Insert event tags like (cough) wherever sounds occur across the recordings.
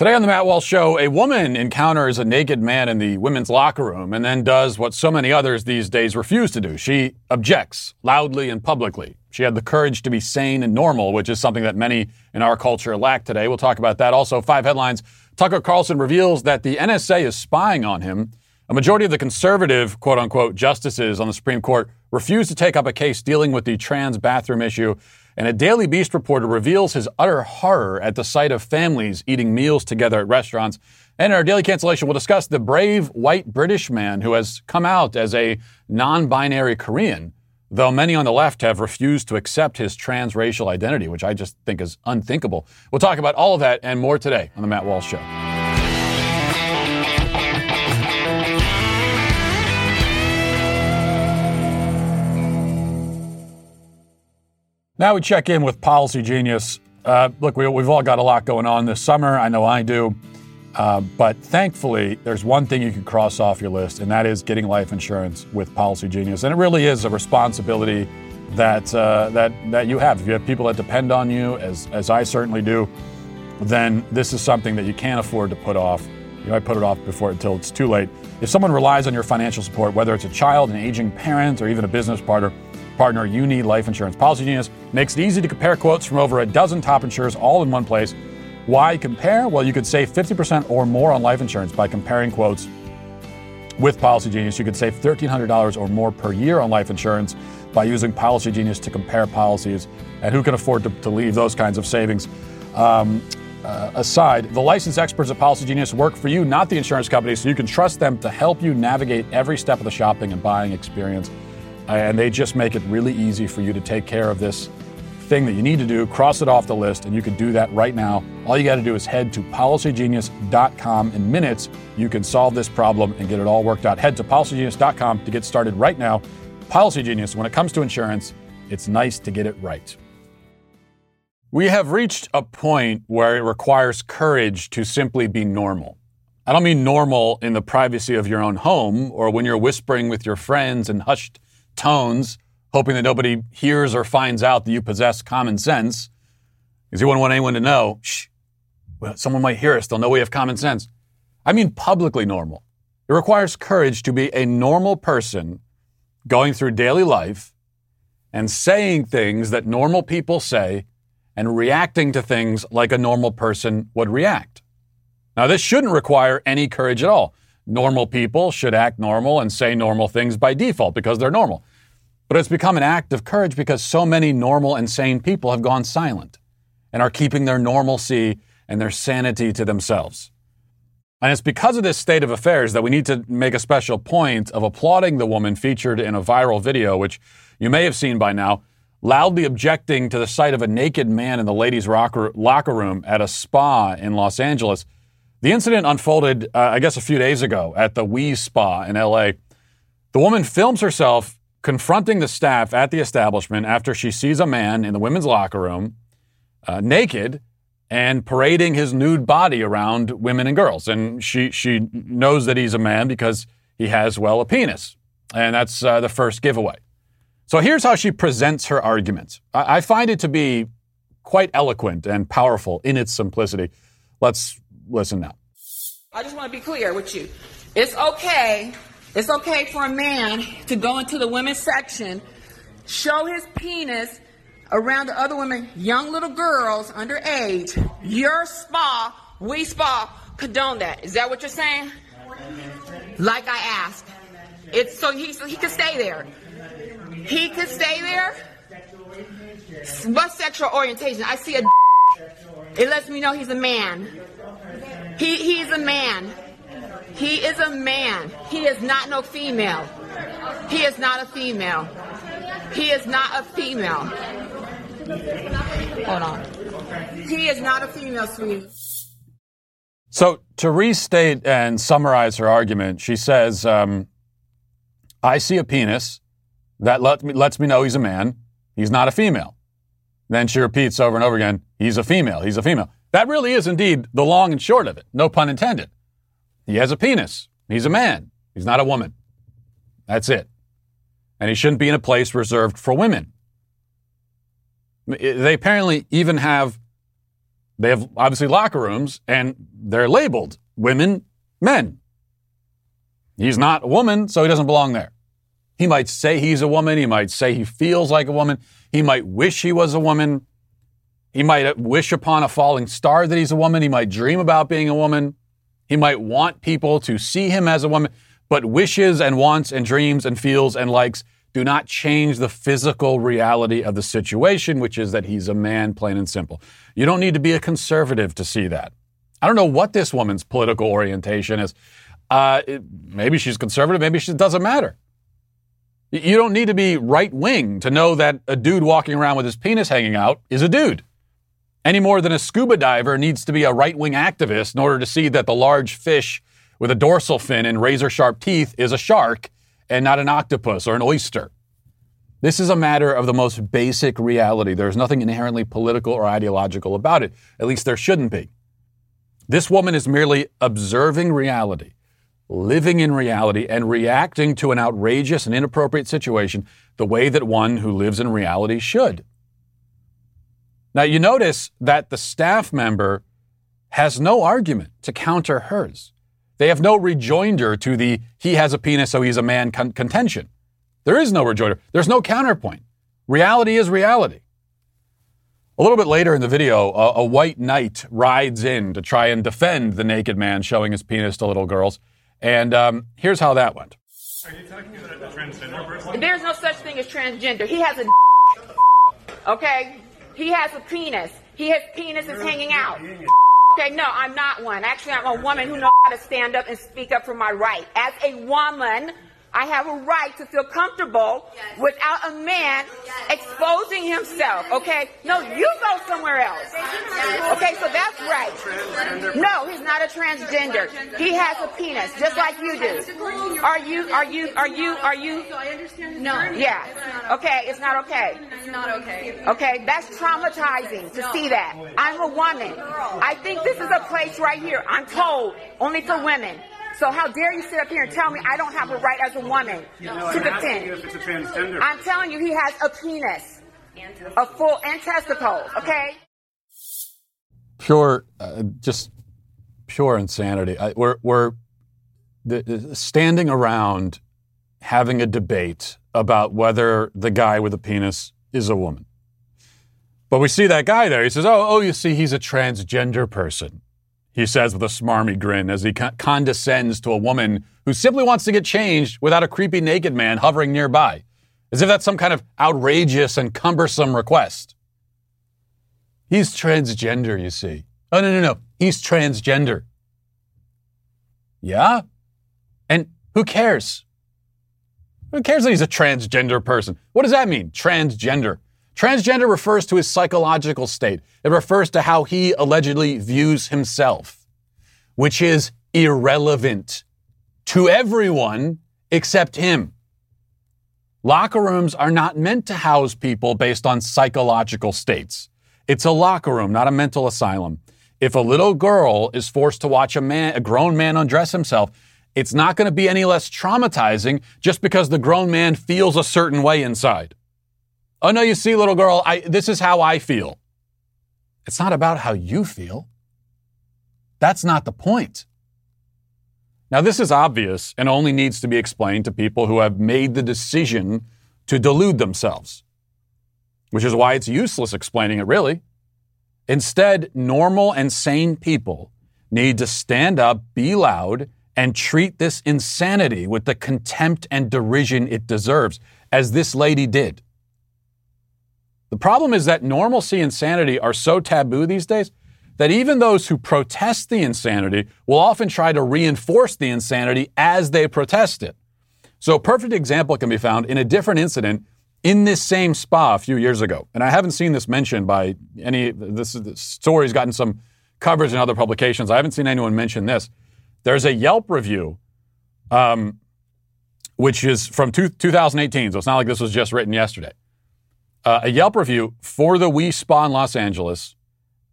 Today on the Matt Walsh Show, a woman encounters a naked man in the women's locker room and then does what so many others these days refuse to do. She objects loudly and publicly. She had the courage to be sane and normal, which is something that many in our culture lack today. We'll talk about that. Also, five headlines. Tucker Carlson reveals that the NSA is spying on him. A majority of the conservative, quote unquote, justices on the Supreme Court refuse to take up a case dealing with the trans bathroom issue. And a Daily Beast reporter reveals his utter horror at the sight of families eating meals together at restaurants. And in our daily cancellation, we'll discuss the brave white British man who has come out as a non binary Korean, though many on the left have refused to accept his transracial identity, which I just think is unthinkable. We'll talk about all of that and more today on The Matt Walsh Show. Now we check in with Policy Genius. Uh, look, we, have all got a lot going on this summer. I know I do. Uh, but thankfully, there's one thing you can cross off your list, and that is getting life insurance with Policy Genius. And it really is a responsibility that, uh, that, that you have. If you have people that depend on you, as, as I certainly do, then this is something that you can't afford to put off. You might put it off before until it's too late. If someone relies on your financial support, whether it's a child, an aging parent, or even a business partner, partner, you need life insurance. Policy Genius makes it easy to compare quotes from over a dozen top insurers all in one place. Why compare? Well, you could save 50% or more on life insurance by comparing quotes with Policy Genius. You could save $1,300 or more per year on life insurance by using Policy Genius to compare policies. And who can afford to, to leave those kinds of savings? Um, uh, aside, the licensed experts at Policy Genius work for you, not the insurance company, so you can trust them to help you navigate every step of the shopping and buying experience and they just make it really easy for you to take care of this thing that you need to do, cross it off the list, and you can do that right now. All you got to do is head to policygenius.com. In minutes, you can solve this problem and get it all worked out. Head to policygenius.com to get started right now. Policy Genius, when it comes to insurance, it's nice to get it right. We have reached a point where it requires courage to simply be normal. I don't mean normal in the privacy of your own home or when you're whispering with your friends in hushed tones, hoping that nobody hears or finds out that you possess common sense, because you wouldn't want anyone to know, shh, well, someone might hear us, they'll know we have common sense. I mean publicly normal. It requires courage to be a normal person going through daily life and saying things that normal people say and reacting to things like a normal person would react. Now, this shouldn't require any courage at all. Normal people should act normal and say normal things by default because they're normal. But it's become an act of courage because so many normal and sane people have gone silent and are keeping their normalcy and their sanity to themselves. And it's because of this state of affairs that we need to make a special point of applauding the woman featured in a viral video, which you may have seen by now, loudly objecting to the sight of a naked man in the ladies' locker, locker room at a spa in Los Angeles the incident unfolded, uh, I guess, a few days ago at the Wi Spa in LA. The woman films herself confronting the staff at the establishment after she sees a man in the women's locker room, uh, naked, and parading his nude body around women and girls. And she, she knows that he's a man because he has, well, a penis. And that's uh, the first giveaway. So here's how she presents her argument. I, I find it to be quite eloquent and powerful in its simplicity. Let's listen now. I just want to be clear with you. It's okay. It's okay for a man to go into the women's section, show his penis around the other women, young little girls underage. Your spa, Wi Spa, condone that. Is that what you're saying? Like I asked. It's so he he could stay there. He could stay there. What sexual orientation? I see a. It lets me know he's a man. He, he's a man. He is a man. He is not no female. He is not a female. He is not a female. Hold on. He is not a female, sweetie. So, to restate and summarize her argument, she says, um, I see a penis that let me, lets me know he's a man. He's not a female. Then she repeats over and over again, he's a female. He's a female. That really is indeed the long and short of it. No pun intended. He has a penis. He's a man. He's not a woman. That's it. And he shouldn't be in a place reserved for women. They apparently even have they have obviously locker rooms and they're labeled women, men. He's not a woman, so he doesn't belong there. He might say he's a woman. He might say he feels like a woman. He might wish he was a woman. He might wish upon a falling star that he's a woman. He might dream about being a woman. He might want people to see him as a woman. But wishes and wants and dreams and feels and likes do not change the physical reality of the situation, which is that he's a man, plain and simple. You don't need to be a conservative to see that. I don't know what this woman's political orientation is. Uh, it, maybe she's conservative, maybe she doesn't matter. You don't need to be right wing to know that a dude walking around with his penis hanging out is a dude. Any more than a scuba diver needs to be a right wing activist in order to see that the large fish with a dorsal fin and razor sharp teeth is a shark and not an octopus or an oyster. This is a matter of the most basic reality. There's nothing inherently political or ideological about it. At least there shouldn't be. This woman is merely observing reality, living in reality, and reacting to an outrageous and inappropriate situation the way that one who lives in reality should. Now, you notice that the staff member has no argument to counter hers. They have no rejoinder to the he has a penis, so he's a man con- contention. There is no rejoinder. There's no counterpoint. Reality is reality. A little bit later in the video, a, a, white knight rides in to try and defend the naked man showing his penis to little girls. And um, here's how that went. Are you talking about a transgender person? There's no such thing as transgender. He has a. Okay? He has a penis. He has penis is hanging out. Okay, no, I'm not one. Actually, I'm a woman who knows how to stand up and speak up for my right. As a woman, I have a right to feel comfortable yes. without a man yes. exposing himself. Okay? No, you go somewhere else. Okay, so that's right. No, he's not a transgender. He has a penis, just like you do. Are you? Are you? Are you? Are you? No. Yeah. Okay, it's not okay. It's not okay. Okay, that's traumatizing to see that. I'm a woman. I think this is a place right here. I'm told only for women. So how dare you sit up here and tell me I don't have a right as a woman no, to defend? if it's a transgender. I'm telling you, he has a penis, a full and testicles. Okay. Pure, uh, just pure insanity. I, we're we're the, the, standing around having a debate about whether the guy with a penis is a woman. But we see that guy there. He says, "Oh, oh, you see, he's a transgender person." He says with a smarmy grin as he condescends to a woman who simply wants to get changed without a creepy naked man hovering nearby, as if that's some kind of outrageous and cumbersome request. He's transgender, you see. Oh, no, no, no. He's transgender. Yeah? And who cares? Who cares that he's a transgender person? What does that mean, transgender? Transgender refers to his psychological state. It refers to how he allegedly views himself, which is irrelevant to everyone except him. Locker rooms are not meant to house people based on psychological states. It's a locker room, not a mental asylum. If a little girl is forced to watch a man, a grown man undress himself, it's not going to be any less traumatizing just because the grown man feels a certain way inside. Oh, no, you see, little girl, I, this is how I feel. It's not about how you feel. That's not the point. Now, this is obvious and only needs to be explained to people who have made the decision to delude themselves, which is why it's useless explaining it, really. Instead, normal and sane people need to stand up, be loud, and treat this insanity with the contempt and derision it deserves, as this lady did. The problem is that normalcy and sanity are so taboo these days that even those who protest the insanity will often try to reinforce the insanity as they protest it. So, a perfect example can be found in a different incident in this same spa a few years ago. And I haven't seen this mentioned by any, this, this story's gotten some coverage in other publications. I haven't seen anyone mention this. There's a Yelp review, um, which is from two, 2018, so it's not like this was just written yesterday uh, a Yelp review for the Wi Spa in Los Angeles,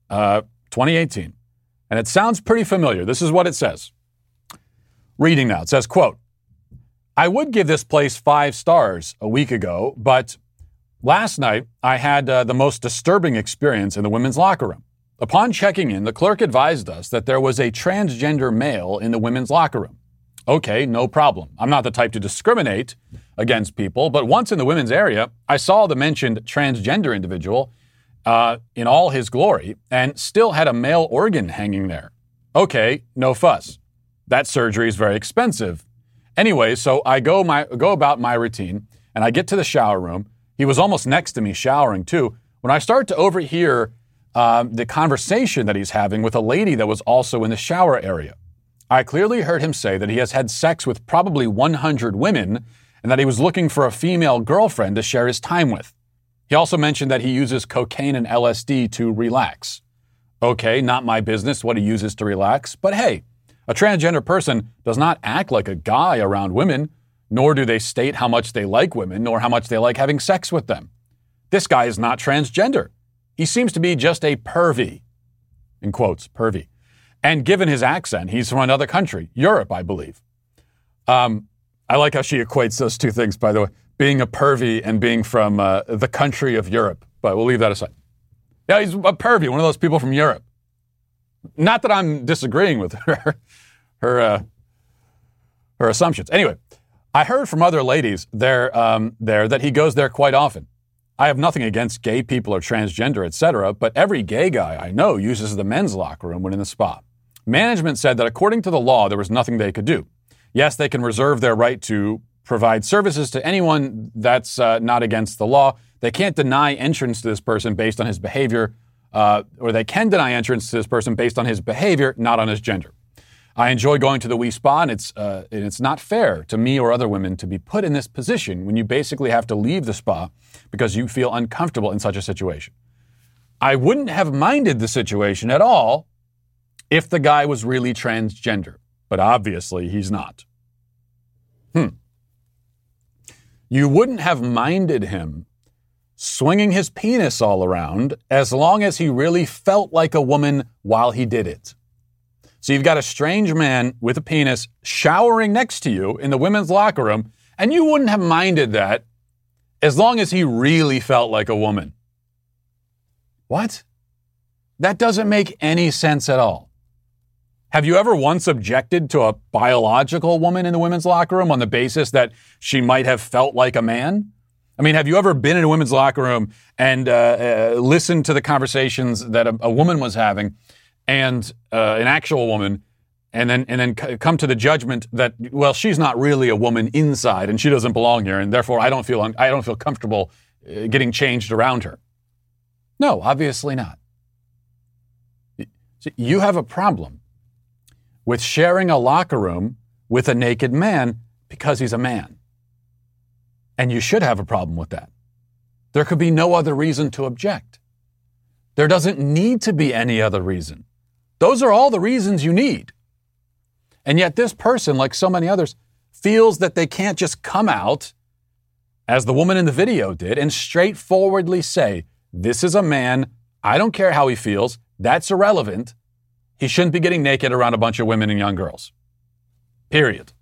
uh, 2018. And it sounds pretty familiar. This is what it says. Reading now, it says, quote, I would give this place five stars a week ago, but last night I had uh, the most disturbing experience in the women's locker room. Upon checking in, the clerk advised us that there was a transgender male in the women's locker room. Okay, no problem. I'm not the type to discriminate against people, but once in the women's area, I saw the mentioned transgender individual uh, in all his glory and still had a male organ hanging there. Okay, no fuss. That surgery is very expensive. Anyway, so I go my go about my routine and I get to the shower room. He was almost next to me showering too. When I start to overhear um, the conversation that he's having with a lady that was also in the shower area. I clearly heard him say that he has had sex with probably 100 women and that he was looking for a female girlfriend to share his time with. He also mentioned that he uses cocaine and LSD to relax. Okay, not my business what he uses to relax, but hey, a transgender person does not act like a guy around women, nor do they state how much they like women, nor how much they like having sex with them. This guy is not transgender. He seems to be just a pervy, in quotes, pervy. And given his accent, he's from another country, Europe, I believe. Um, I like how she equates those two things, by the way, being a pervy and being from uh, the country of Europe. But we'll leave that aside. Yeah, he's a pervy, one of those people from Europe. Not that I'm disagreeing with (laughs) her, her, uh, her assumptions. Anyway, I heard from other ladies there, um, there that he goes there quite often. I have nothing against gay people or transgender, etc., but every gay guy I know uses the men's locker room when in the spa. Management said that according to the law, there was nothing they could do. Yes, they can reserve their right to provide services to anyone that's uh, not against the law. They can't deny entrance to this person based on his behavior, uh, or they can deny entrance to this person based on his behavior, not on his gender. I enjoy going to the Wi Spa, and it's, uh, and it's not fair to me or other women to be put in this position when you basically have to leave the spa because you feel uncomfortable in such a situation. I wouldn't have minded the situation at all if the guy was really transgender, but obviously he's not. Hmm. You wouldn't have minded him swinging his penis all around as long as he really felt like a woman while he did it. So you've got a strange man with a penis showering next to you in the women's locker room, and you wouldn't have minded that as long as he really felt like a woman. What? That doesn't make any sense at all. Have you ever once objected to a biological woman in the women's locker room on the basis that she might have felt like a man? I mean, have you ever been in a women's locker room and uh, uh, listened to the conversations that a, a woman was having and uh, an actual woman, and then and then come to the judgment that well, she's not really a woman inside, and she doesn't belong here, and therefore I don't feel un- I don't feel comfortable uh, getting changed around her. No, obviously not. You have a problem with sharing a locker room with a naked man because he's a man. And you should have a problem with that. There could be no other reason to object. There doesn't need to be any other reason. Those are all the reasons you need. And yet, this person, like so many others, feels that they can't just come out, as the woman in the video did, and straightforwardly say, This is a man. I don't care how he feels. That's irrelevant. He shouldn't be getting naked around a bunch of women and young girls. Period.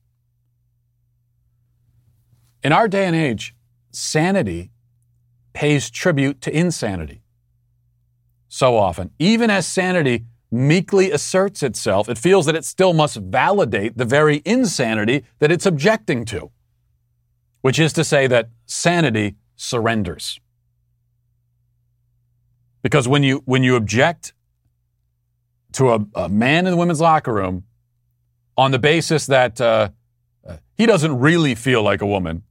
In our day and age, sanity pays tribute to insanity. So often, even as sanity meekly asserts itself, it feels that it still must validate the very insanity that it's objecting to, which is to say that sanity surrenders. Because when you, when you object to a, a man in the women's locker room on the basis that uh, uh he doesn't really feel like a woman,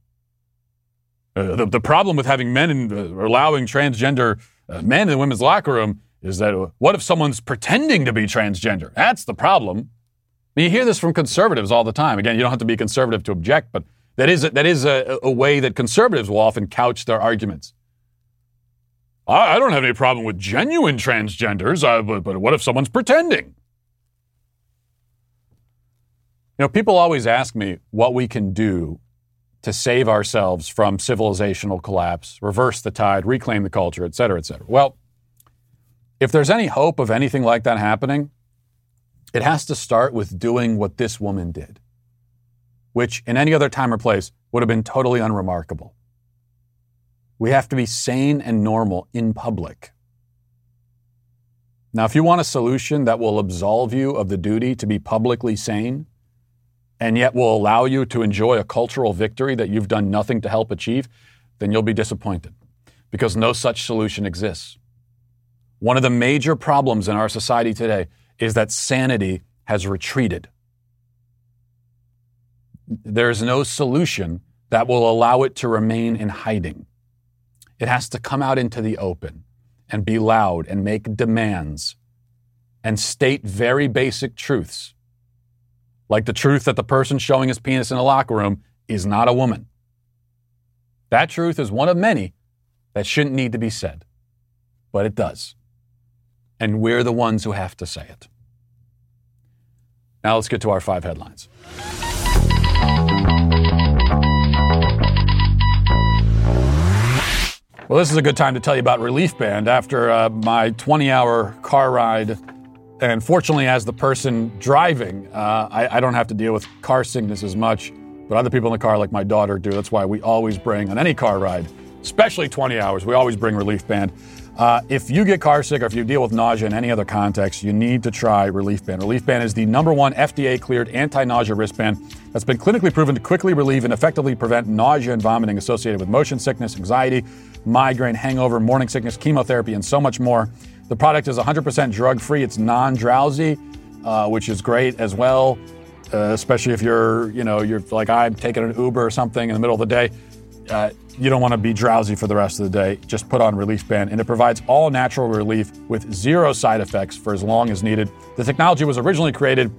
uh, the, the problem with having men in, uh, allowing transgender uh, men in the women's locker room is that what if someone's pretending to be transgender? That's the problem. you hear this from conservatives all the time. Again, you don't have to be conservative to object, but that is a, that is a, a way that conservatives will often couch their arguments. I, I don't have any problem with genuine transgenders, uh, but, but what if someone's pretending? You know, people always ask me what we can do to save ourselves from civilizational collapse, reverse the tide, reclaim the culture, et cetera, et cetera. Well, if there's any hope of anything like that happening, it has to start with doing what this woman did, which in any other time or place would have been totally unremarkable. We have to be sane and normal in public. Now, if you want a solution that will absolve you of the duty to be publicly sane and yet will allow you to enjoy a cultural victory that you've done nothing to help achieve, then you'll be disappointed because no such solution exists. One of the major problems in our society today is that sanity has retreated. There is no solution that will allow it to remain in hiding. It has to come out into the open and be loud and make demands and state very basic truths, like the truth that the person showing his penis in a locker room is not a woman. That truth is one of many that shouldn't need to be said, but it does. And we're the ones who have to say it. Now let's get to our five headlines. Well, this is a good time to tell you about Relief Band. After uh, my 20 hour car ride, and fortunately, as the person driving, uh, I, I, don't have to deal with car sickness as much, but other people in the car, like my daughter, do. That's why we always bring, on any car ride, especially 20 hours, we always bring Relief Band. Uh, if you get car sick or if you deal with nausea in any other context, you need to try Relief Band. Relief Band is the number one FDA cleared anti nausea wristband that's been clinically proven to quickly relieve and effectively prevent nausea and vomiting associated with motion sickness, anxiety, migraine, hangover, morning sickness, chemotherapy, and so much more. The product is 100% drug free, it's non drowsy, uh, which is great as well. Uh, especially if you're, you know, you're like I'm taking an Uber or something in the middle of the day. Uh, you don't want to be drowsy for the rest of the day. Just put on Relief Band, and it provides all natural relief with zero side effects for as long as needed. The technology was originally created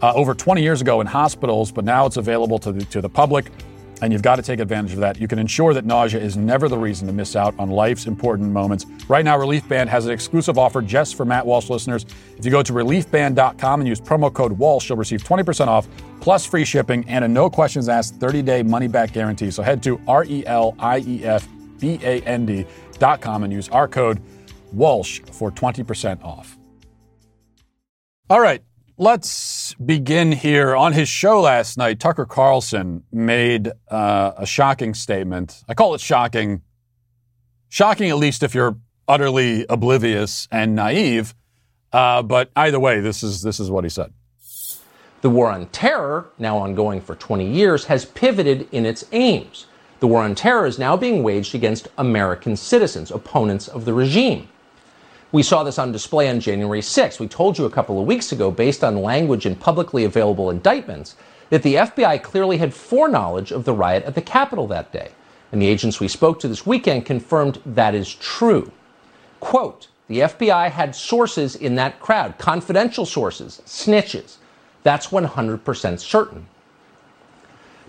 uh, over 20 years ago in hospitals, but now it's available to the, to the public and you've got to take advantage of that. You can ensure that nausea is never the reason to miss out on life's important moments. Right now, Relief Band has an exclusive offer just for Matt Walsh listeners. If you go to reliefband.com and use promo code Walsh, you'll receive 20% off plus free shipping and a no questions asked 30 day money back guarantee. So head to R E L I E F B A N D.com and use our code Walsh for 20% off. All right. Let's begin here. On his show last night, Tucker Carlson made uh, a shocking statement. I call it shocking. Shocking, at least if you're utterly oblivious and naive. Uh, but either way, this is this is what he said. The war on terror, now ongoing for 20 years, has pivoted in its aims. The war on terror is now being waged against American citizens, opponents of the regime. We saw this on display on January 6. We told you a couple of weeks ago, based on language in publicly available indictments, that the FBI clearly had foreknowledge of the riot at the Capitol that day. And the agents we spoke to this weekend confirmed that is true. Quote, the FBI had sources in that crowd, confidential sources, snitches. That's 100% certain.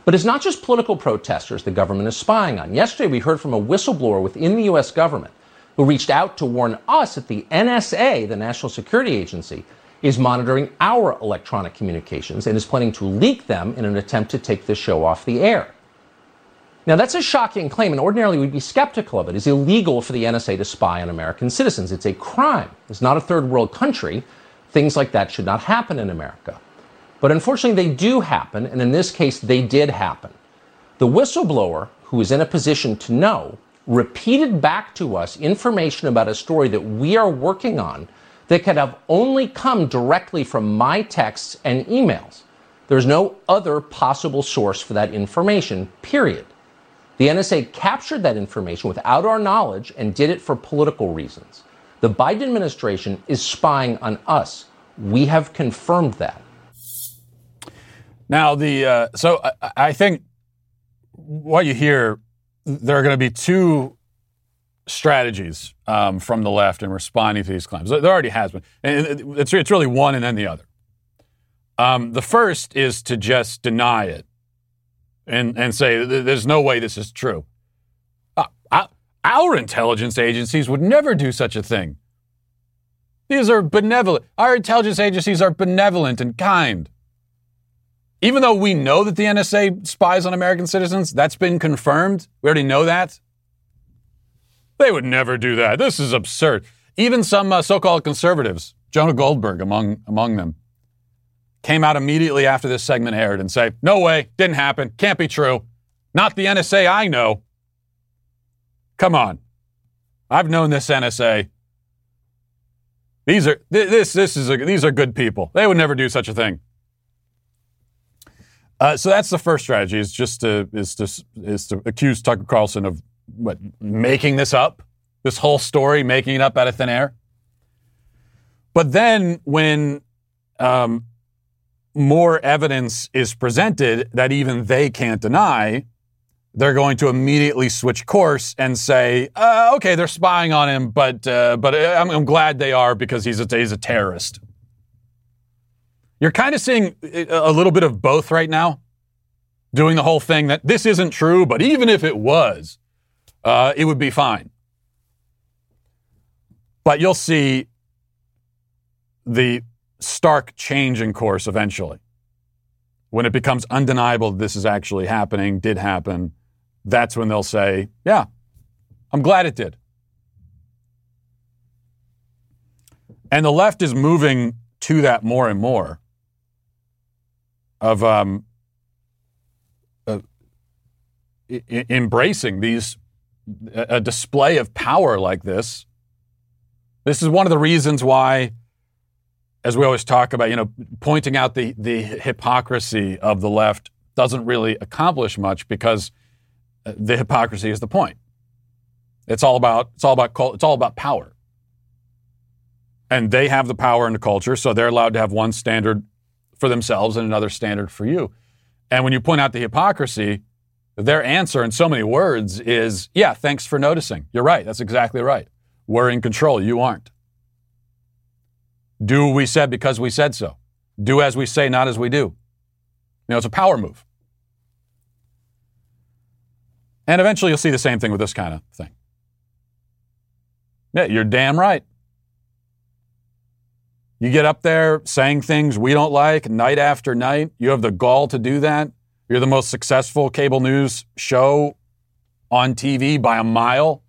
But it's not just political protesters the government is spying on. Yesterday, we heard from a whistleblower within the U.S. government who reached out to warn us that the NSA, the National Security Agency, is monitoring our electronic communications and is planning to leak them in an attempt to take the show off the air. Now, that's a shocking claim, and ordinarily we'd be skeptical of it. It's illegal for the NSA to spy on American citizens. It's a crime. It's not a third world country. Things like that should not happen in America. But unfortunately, they do happen, and in this case, they did happen. The whistleblower, who is in a position to know, repeated back to us information about a story that we are working on that could have only come directly from my texts and emails. There's no other possible source for that information, period. The NSA captured that information without our knowledge and did it for political reasons. The Biden administration is spying on us. We have confirmed that. Now, the uh, so I, I think what you hear there are going to be two strategies um, from the left in responding to these claims. There already has been. And it's, it's really one and then the other. Um, the first is to just deny it and, and say there's no way this is true. Uh, our intelligence agencies would never do such a thing. These are benevolent. Our intelligence agencies are benevolent and kind. Even though we know that the NSA spies on American citizens, that's been confirmed. We already know that. They would never do that. This is absurd. Even some uh, so-called conservatives, Jonah Goldberg among among them, came out immediately after this segment aired and say, "No way, didn't happen, can't be true. Not the NSA I know." Come on. I've known this NSA. These are this this is a, these are good people. They would never do such a thing. Uh, so that's the first strategy is just to is to is to accuse Tucker Carlson of what making this up, this whole story, making it up out of thin air. But then when um, more evidence is presented that even they can't deny, they're going to immediately switch course and say, uh, "Okay, they're spying on him, but uh, but I'm, I'm, glad they are because he's a, he's a terrorist." You're kind of seeing a little bit of both right now, doing the whole thing that this isn't true, but even if it was, uh, it would be fine. But you'll see the stark change in course eventually. When it becomes undeniable that this is actually happening, did happen, that's when they'll say, Yeah, I'm glad it did. And the left is moving to that more and more of um, uh, I- embracing these a display of power like this. This is one of the reasons why as we always talk about, you know, pointing out the, the hypocrisy of the left doesn't really accomplish much because uh, the hypocrisy is the point. It's all about it's all about it's all about power. And they have the power in the culture, so they're allowed to have one standard for themselves and another standard for you. And when you point out the hypocrisy, their answer in so many words is, yeah, thanks for noticing. You're right. That's exactly right. We're in control. You aren't. Do we said because we said so. Do as we say, not as we do. You know, it's a power move. And eventually you'll see the same thing with this kind of thing. Yeah, you're damn right. You get up there saying things we don't like night after night. You have the gall to do that. You're the most successful cable news show on TV by a mile.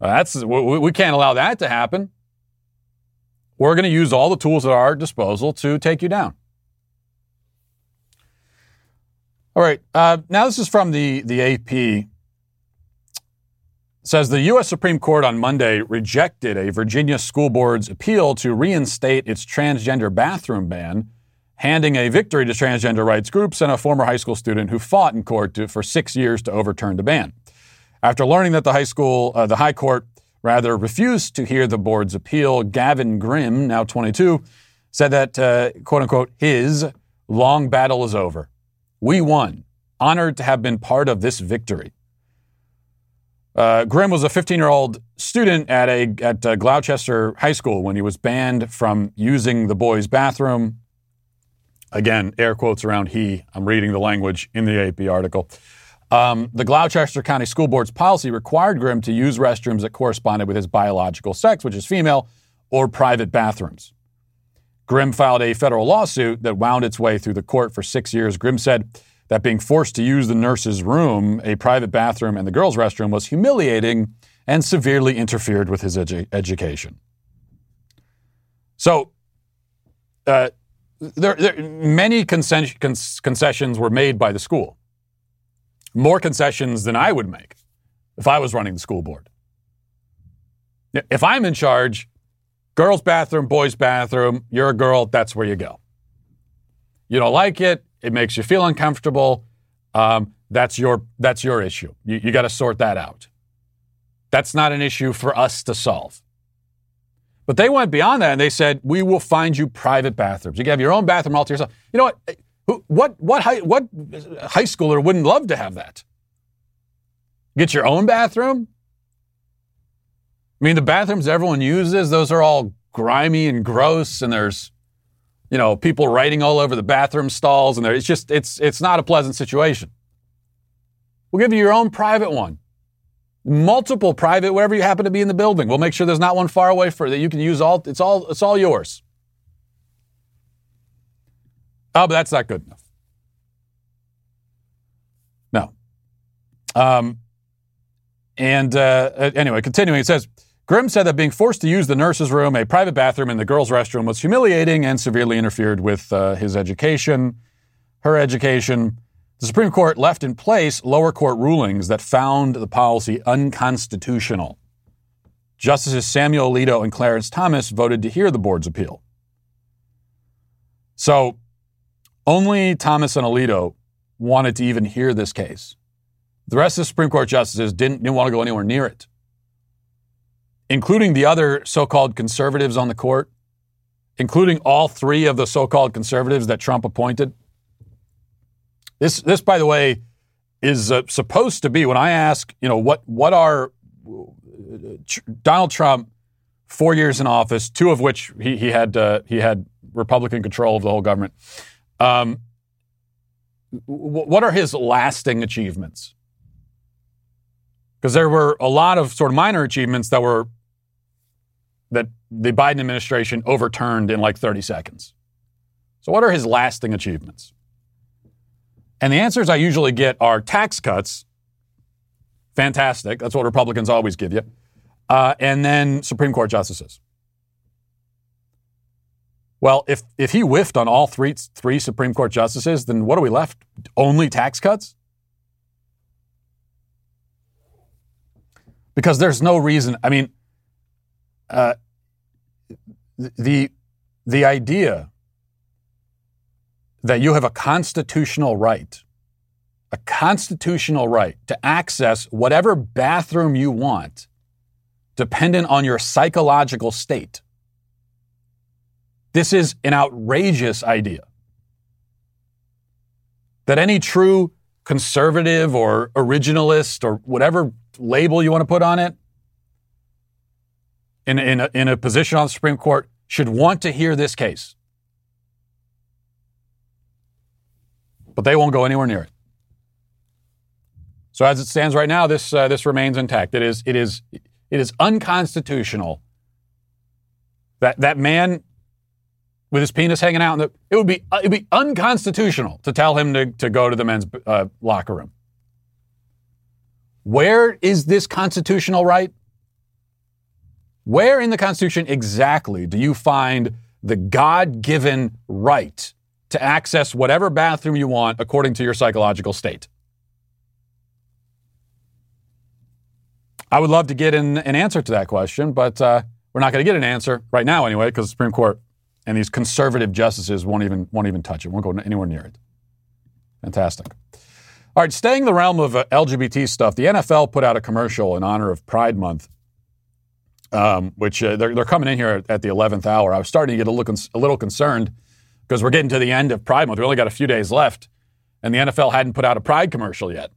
That's we can't allow that to happen. We're going to use all the tools at our disposal to take you down. All right. Uh, now, this is from the, the AP. Says the U.S. Supreme Court on Monday rejected a Virginia school board's appeal to reinstate its transgender bathroom ban, handing a victory to transgender rights groups and a former high school student who fought in court to, for six years to overturn the ban. After learning that the high school, uh, the high court rather refused to hear the board's appeal. Gavin Grimm, now 22, said that, uh, quote unquote, his long battle is over. We won. Honored to have been part of this victory. Uh, Grimm was a 15 year old student at, a, at uh, Gloucester High School when he was banned from using the boys' bathroom. Again, air quotes around he. I'm reading the language in the AP article. Um, the Gloucester County School Board's policy required Grimm to use restrooms that corresponded with his biological sex, which is female, or private bathrooms. Grimm filed a federal lawsuit that wound its way through the court for six years. Grimm said that being forced to use the nurse's room, a private bathroom, and the girls' restroom was humiliating and severely interfered with his edu- education. So, uh, there, there, many concessions were made by the school more concessions than I would make if I was running the school board. If I'm in charge, girls' bathroom, boys' bathroom, you're a girl, that's where you go. You don't like it, it makes you feel uncomfortable. Um, that's your that's your issue. You, you got to sort that out. That's not an issue for us to solve. But they went beyond that and they said, we will find you private bathrooms. You can have your own bathroom all to yourself. You know what? What what high, what high schooler wouldn't love to have that? Get your own bathroom? I mean, the bathrooms everyone uses, those are all grimy and gross, and there's, you know, people writing all over the bathroom stalls, and there, it's just, it's, it's not a pleasant situation. We'll give you your own private one. Multiple private, wherever you happen to be in the building. We'll make sure there's not one far away for that you can use all, it's all, it's all yours. Oh, but that's not good enough. No. Um, and uh, anyway, continuing, it says Grimm said that being forced to use the nurse's room, a private bathroom, and the girls' restroom was humiliating and severely interfered with uh, his education, her education. The Supreme Court left in place lower court rulings that found the policy unconstitutional. Justices Samuel Alito and Clarence Thomas voted to hear the board's appeal. So only Thomas and Alito wanted to even hear this case. The rest of the Supreme Court justices didn't, didn't want to go anywhere near it, including the other so called conservatives on the court, including all three of the so called conservatives that Trump appointed. This, this, by the way, is uh, supposed to be when I ask, you know, what what are Donald Trump four years in office, two of which he, he had uh, he had Republican control of the whole government. Um, what are his lasting achievements? Because there were a lot of sort of minor achievements that were that the Biden administration overturned in like 30 seconds. So, what are his lasting achievements? And the answers I usually get are tax cuts. Fantastic. That's what Republicans always give you. Uh, and then Supreme Court justices. Well, if, if he whiffed on all three, three Supreme Court justices, then what are we left? Only tax cuts? Because there's no reason. I mean, uh, the, the idea that you have a constitutional right, a constitutional right to access whatever bathroom you want, dependent on your psychological state this is an outrageous idea. That any true conservative or originalist or whatever label you want to put on it in, in, a, in a position on the Supreme Court should want to hear this case. But they won't go anywhere near it. So as it stands right now, this uh, this remains intact. It is it is it is unconstitutional that that man with his penis hanging out. The, it would be uh, it would be unconstitutional to tell him to, to go to the men's uh, locker room. Where is this constitutional right? Where in the Constitution exactly do you find the God given right to access whatever bathroom you want according to your psychological state? I would love to get an, an answer to that question, but uh, we're not going to get an answer right now anyway because the Supreme Court and these conservative justices won't even won't even touch it, won't go anywhere near it. Fantastic. All right, staying in the realm of uh, LGBT stuff, the NFL put out a commercial in honor of Pride Month, um, which uh, they're, they're coming in here at, the 11th hour. I was starting to get a little, a little concerned because we're getting to the end of Pride Month. We only got a few days left, and the NFL hadn't put out a Pride commercial yet.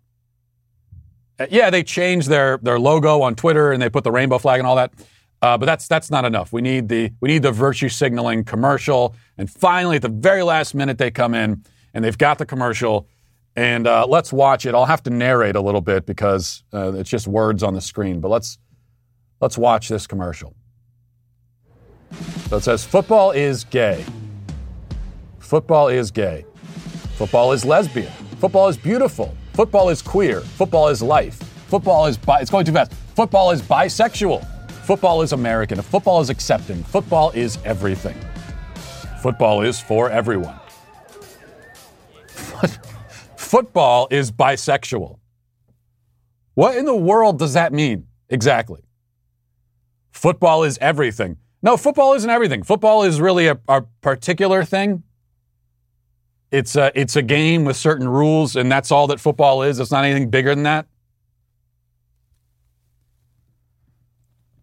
Uh, yeah, they changed their, their logo on Twitter and they put the rainbow flag and all that. Uh, but that's that's not enough. We need the we need the virtue signaling commercial. And finally, at the very last minute, they come in and they've got the commercial. And uh, let's watch it. I'll have to narrate a little bit because uh, it's just words on the screen. But let's let's watch this commercial. So it says, "Football is gay. Football is gay. Football is lesbian. Football is beautiful. Football is queer. Football is life. Football is bi- it's going too fast. Football is bisexual." Football is American. Football is accepting. Football is everything. Football is for everyone. Football is bisexual. What in the world does that mean exactly? Football is everything. No, football isn't everything. Football is really a, a particular thing. It's a, it's a game with certain rules, and that's all that football is. It's not anything bigger than that.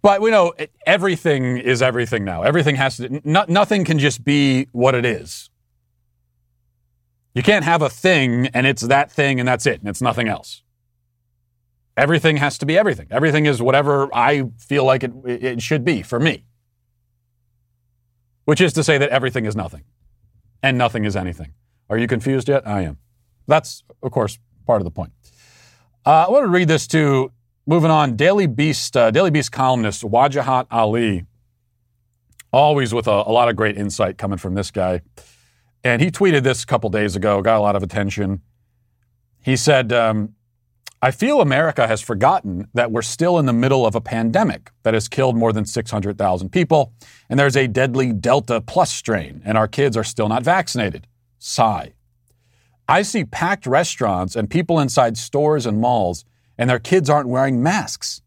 But we know everything is everything now. Everything has to, no, nothing can just be what it is. You can't have a thing and it's that thing and that's it and it's nothing else. Everything has to be everything. Everything is whatever I feel like it, it should be for me. Which is to say that everything is nothing and nothing is anything. Are you confused yet? I am. That's, of course, part of the point. Uh, I want to read this to Moving on, Daily Beast, uh, Daily Beast columnist Wajahat Ali, always with a, a, lot of great insight coming from this guy. And he tweeted this a couple days ago, got a lot of attention. He said, um, I feel America has forgotten that we're still in the middle of a pandemic that has killed more than 600,000 people, and there's a deadly Delta Plus strain, and our kids are still not vaccinated. Sigh. I see packed restaurants and people inside stores and malls and their kids aren't wearing masks.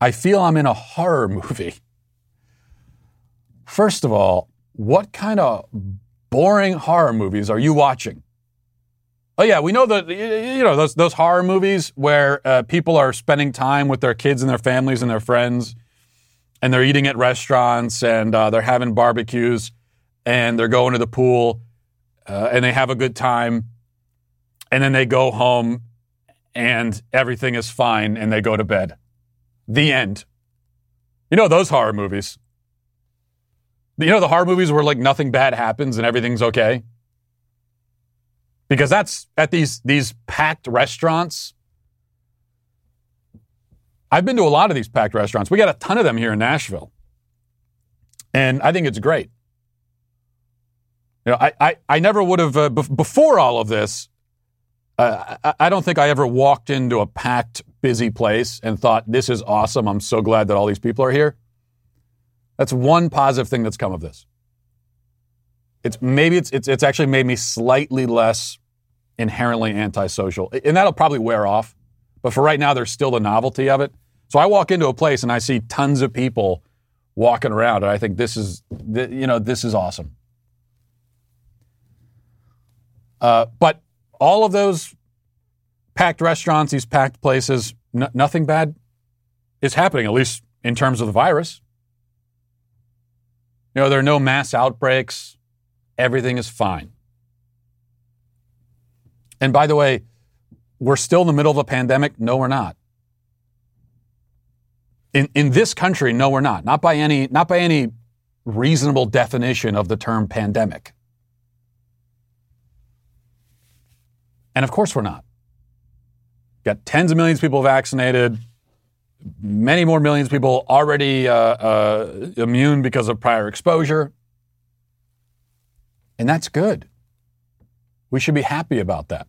I feel I'm in a horror (laughs) movie. First of all, what kind of boring horror movies are you watching? Oh yeah, we know that you know those those horror movies where uh, people are spending time with their kids and their families and their friends, and they're eating at restaurants and uh, they're having barbecues and they're going to the pool uh, and they have a good time, and then they go home and everything is fine and they go to bed. The end. You know those horror movies. You know the horror movies where like nothing bad happens and everything's okay? Because that's at these these packed restaurants. I've been to a lot of these packed restaurants. We got a ton of them here in Nashville. And I think it's great. You know, I, I, I never would have, uh, before all of this, uh, I, I don't think I ever walked into a packed, busy place and thought, this is awesome. I'm so glad that all these people are here. That's one positive thing that's come of this. It's maybe it's, it's, it's actually made me slightly less inherently antisocial. And that'll probably wear off. But for right now, there's still the novelty of it. So I walk into a place and I see tons of people walking around, and I think this is, you know, this is awesome. Uh, but all of those packed restaurants, these packed places, n- nothing bad is happening, at least in terms of the virus. You know, there are no mass outbreaks. Everything is fine. And by the way, we're still in the middle of a pandemic. No, we're not. In, in this country, no, we're not. Not by any, not by any reasonable definition of the term pandemic. And of course, we're not. Got tens of millions of people vaccinated, many more millions of people already uh, uh, immune because of prior exposure. And that's good. We should be happy about that.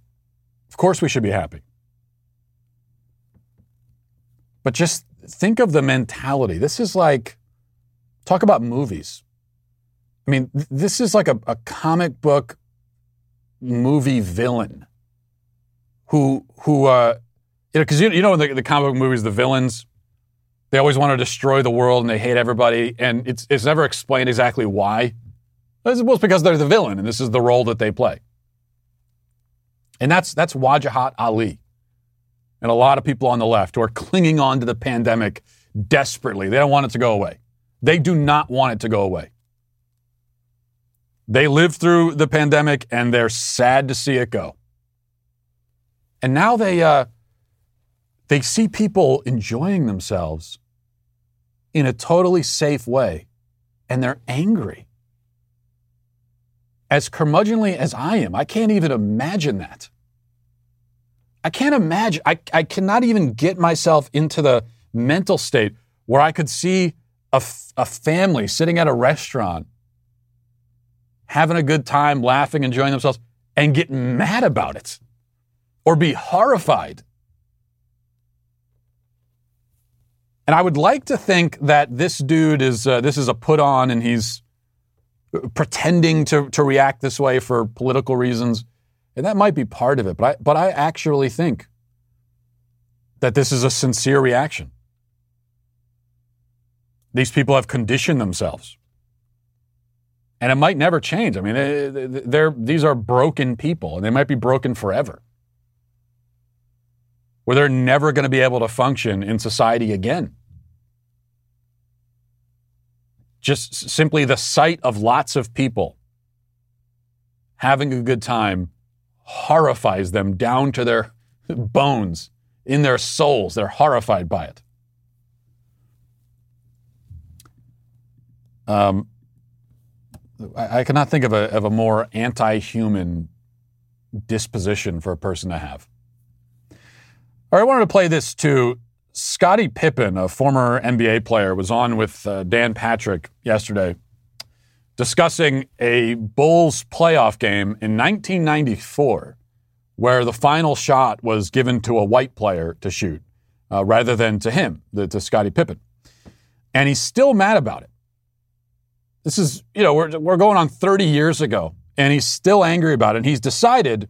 Of course, we should be happy. But just think of the mentality. This is like, talk about movies. I mean, th- this is like a, a comic book movie villain who who uh, you know because you, you know in the, the comic book movies the villains they always want to destroy the world and they hate everybody and it's it's never explained exactly why. Well, it's because they're the villain and this is the role that they play. And that's that's Wajahat Ali and a lot of people on the left who are clinging on to the pandemic desperately. They don't want it to go away. They do not want it to go away. They lived through the pandemic and they're sad to see it go. And now they, uh, they see people enjoying themselves in a totally safe way, and they're angry. As curmudgeonly as I am, I can't even imagine that. I can't imagine, I, I cannot even get myself into the mental state where I could see a, a family sitting at a restaurant having a good time, laughing, enjoying themselves, and get mad about it or be horrified. And I would like to think that this dude is uh, this is a put on and he's pretending to, to react this way for political reasons. And that might be part of it. But I, but I actually think that this is a sincere reaction. These people have conditioned themselves. And it might never change. I mean, they're, these are broken people, and they might be broken forever where they're never going to be able to function in society again. Just simply the sight of lots of people having a good time horrifies them down to their bones, in their souls. They're horrified by it. Um, I, I cannot think of a, of a more anti human disposition for a person to have. All right, I wanted to play this too. Scottie Pippen, a former NBA player, was on with uh, Dan Patrick yesterday discussing a Bulls playoff game in 1994 where the final shot was given to a white player to shoot uh, rather than to him, the, to Scottie Pippen. And he's still mad about it. This is, you know, we're, we're going on 30 years ago, and he's still angry about it. And he's decided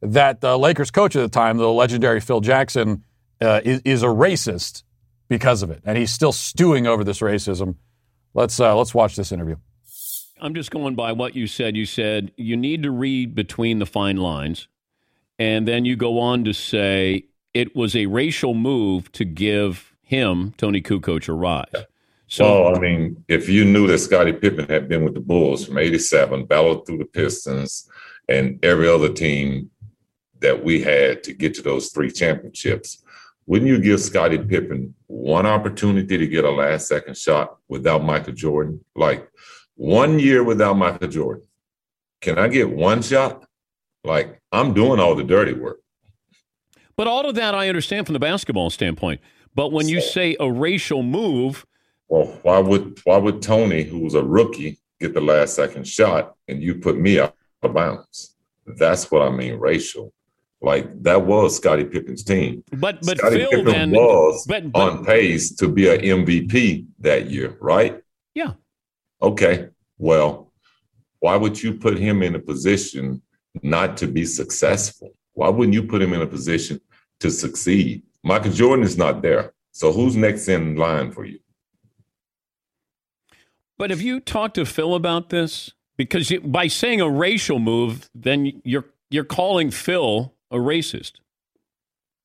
that the Lakers coach at the time, the legendary Phil Jackson, uh, is, is, a racist because of it, and he's still stewing over this racism. Let's uh, let's watch this interview. I'm just going by what you said. You said you need to read between the fine lines, and then you go on to say it was a racial move to give him Toni Kukoc a rise. So, well, I mean, if you knew that Scottie Pippen had been with the Bulls from '87, battled through the Pistons and every other team that we had to get to those three championships, wouldn't you give Scottie Pippen one opportunity to get a last second shot without Michael Jordan? Like one year without Michael Jordan. Can I get one shot? Like I'm doing all the dirty work. But all of that I understand from the basketball standpoint. But when you say a racial move, well, why would why would Toni, who was a rookie, get the last second shot and you put me out of bounds? That's what I mean, racial. Like that was Scottie Pippen's team. But but Scottie Phil Pippen then was but, but, on pace to be an MVP that year, right? Yeah. Okay. Well, why would you put him in a position not to be successful? Why wouldn't you put him in a position to succeed? Michael Jordan is not there. So who's next in line for you? But have you talked to Phil about this? Because you, by saying a racial move, then you're you're calling Phil a racist.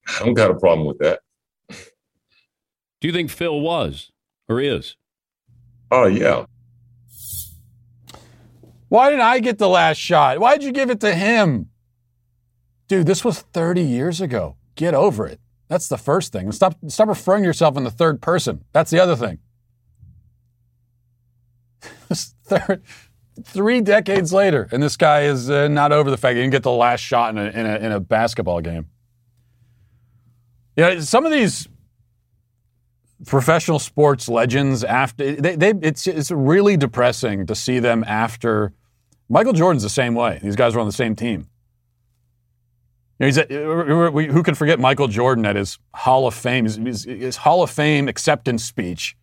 I don't got a problem with that. Do you think Phil was or is? Oh yeah. Why didn't I get the last shot? Why'd you give it to him? Dude, this was 30 years ago. Get over it. That's the first thing. Stop, stop referring to yourself in the third person. That's the other thing. (laughs) third, three decades later, and this guy is uh, not over the fact he didn't get the last shot in a, in a, in a basketball game. Yeah, some of these professional sports legends after they, they it's it's really depressing to see them after Michael Jordan's the same way. These guys were on the same team. You know, he's at, who can forget Michael Jordan at his Hall of Fame, his, his Hall of Fame acceptance speech,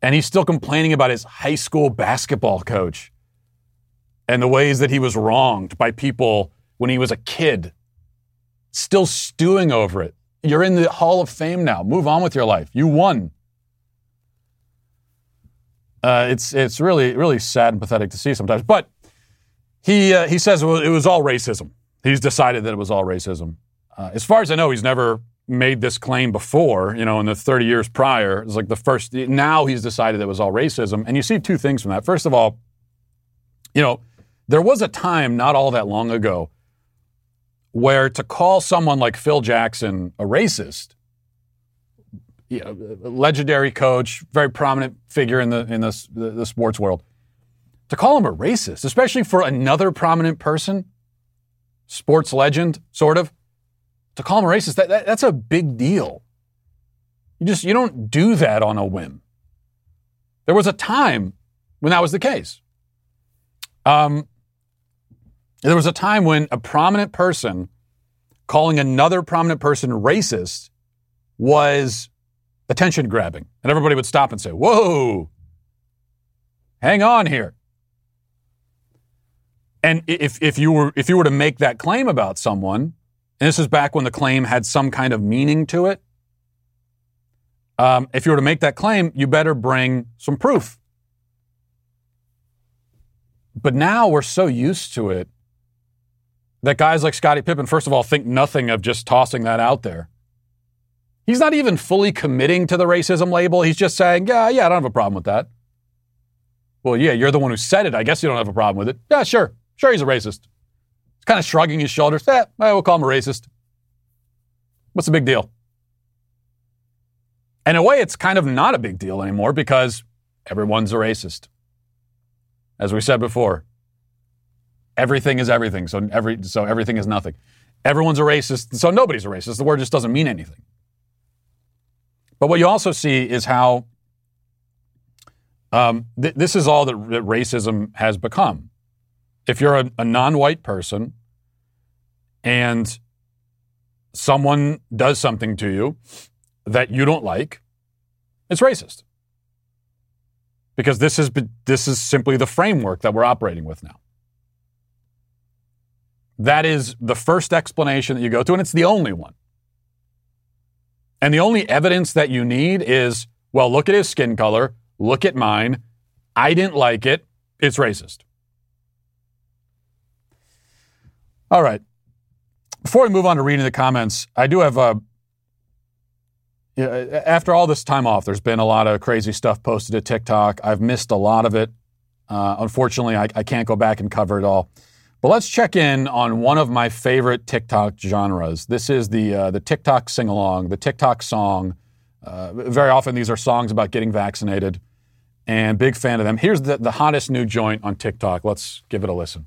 and he's still complaining about his high school basketball coach and the ways that he was wronged by people when he was a kid. Still stewing over it. You're in the Hall of Fame now. Move on with your life. You won. Uh, it's it's really really sad and pathetic to see sometimes. But he uh, he says it was, it was, all racism. He's decided that it was all racism. Uh, as far as I know, he's never made this claim before. You know, in the 30 years prior, it's like the first. Now he's decided it was all racism, and you see two things from that. First of all, you know, there was a time not all that long ago where to call someone like Phil Jackson a racist you know, legendary coach, very prominent figure in the in the, the, the sports world. To call him a racist, especially for another prominent person, sports legend, sort of, to call him a racist, that, that, that's a big deal. You just you don't do that on a whim. There was a time when that was the case. Um, there was a time when a prominent person calling another prominent person racist was attention grabbing. And everybody would stop and say, Whoa, hang on here. And if, if, you were, if you were to make that claim about someone, and this is back when the claim had some kind of meaning to it, um, if you were to make that claim, you better bring some proof. But now we're so used to it that guys like Scottie Pippen, first of all, think nothing of just tossing that out there. He's not even fully committing to the racism label. He's just saying, yeah, yeah, I don't have a problem with that. Well, yeah, you're the one who said it. I guess you don't have a problem with it. Yeah, sure. Sure, he's a racist. He's kind of shrugging his shoulders. Yeah, we'll call him a racist. What's the big deal? In a way, it's kind of not a big deal anymore because everyone's a racist. As we said before, everything is everything. So every so everything is nothing. Everyone's a racist, so nobody's a racist. The word just doesn't mean anything. But what you also see is how um, th- this is all that, that, racism has become. If you're a, a non white person and someone does something to you that you don't like, it's racist. Because this is, this is simply the framework that we're operating with now. That is the first explanation that you go to, and it's the only one. And the only evidence that you need is, well, look at his skin color, look at mine. I didn't like it. It's racist. All right. Before we move on to reading the comments, I do have a. After all this time off, there's been a lot of crazy stuff posted at TikTok. I've missed a lot of it. Uh, unfortunately, I, I can't go back and cover it all. But let's check in on one of my favorite TikTok genres. This is the uh, the TikTok sing along, the TikTok song. Uh, very often, these are songs about getting vaccinated, and big fan of them. Here's the, the hottest new joint on TikTok. Let's give it a listen.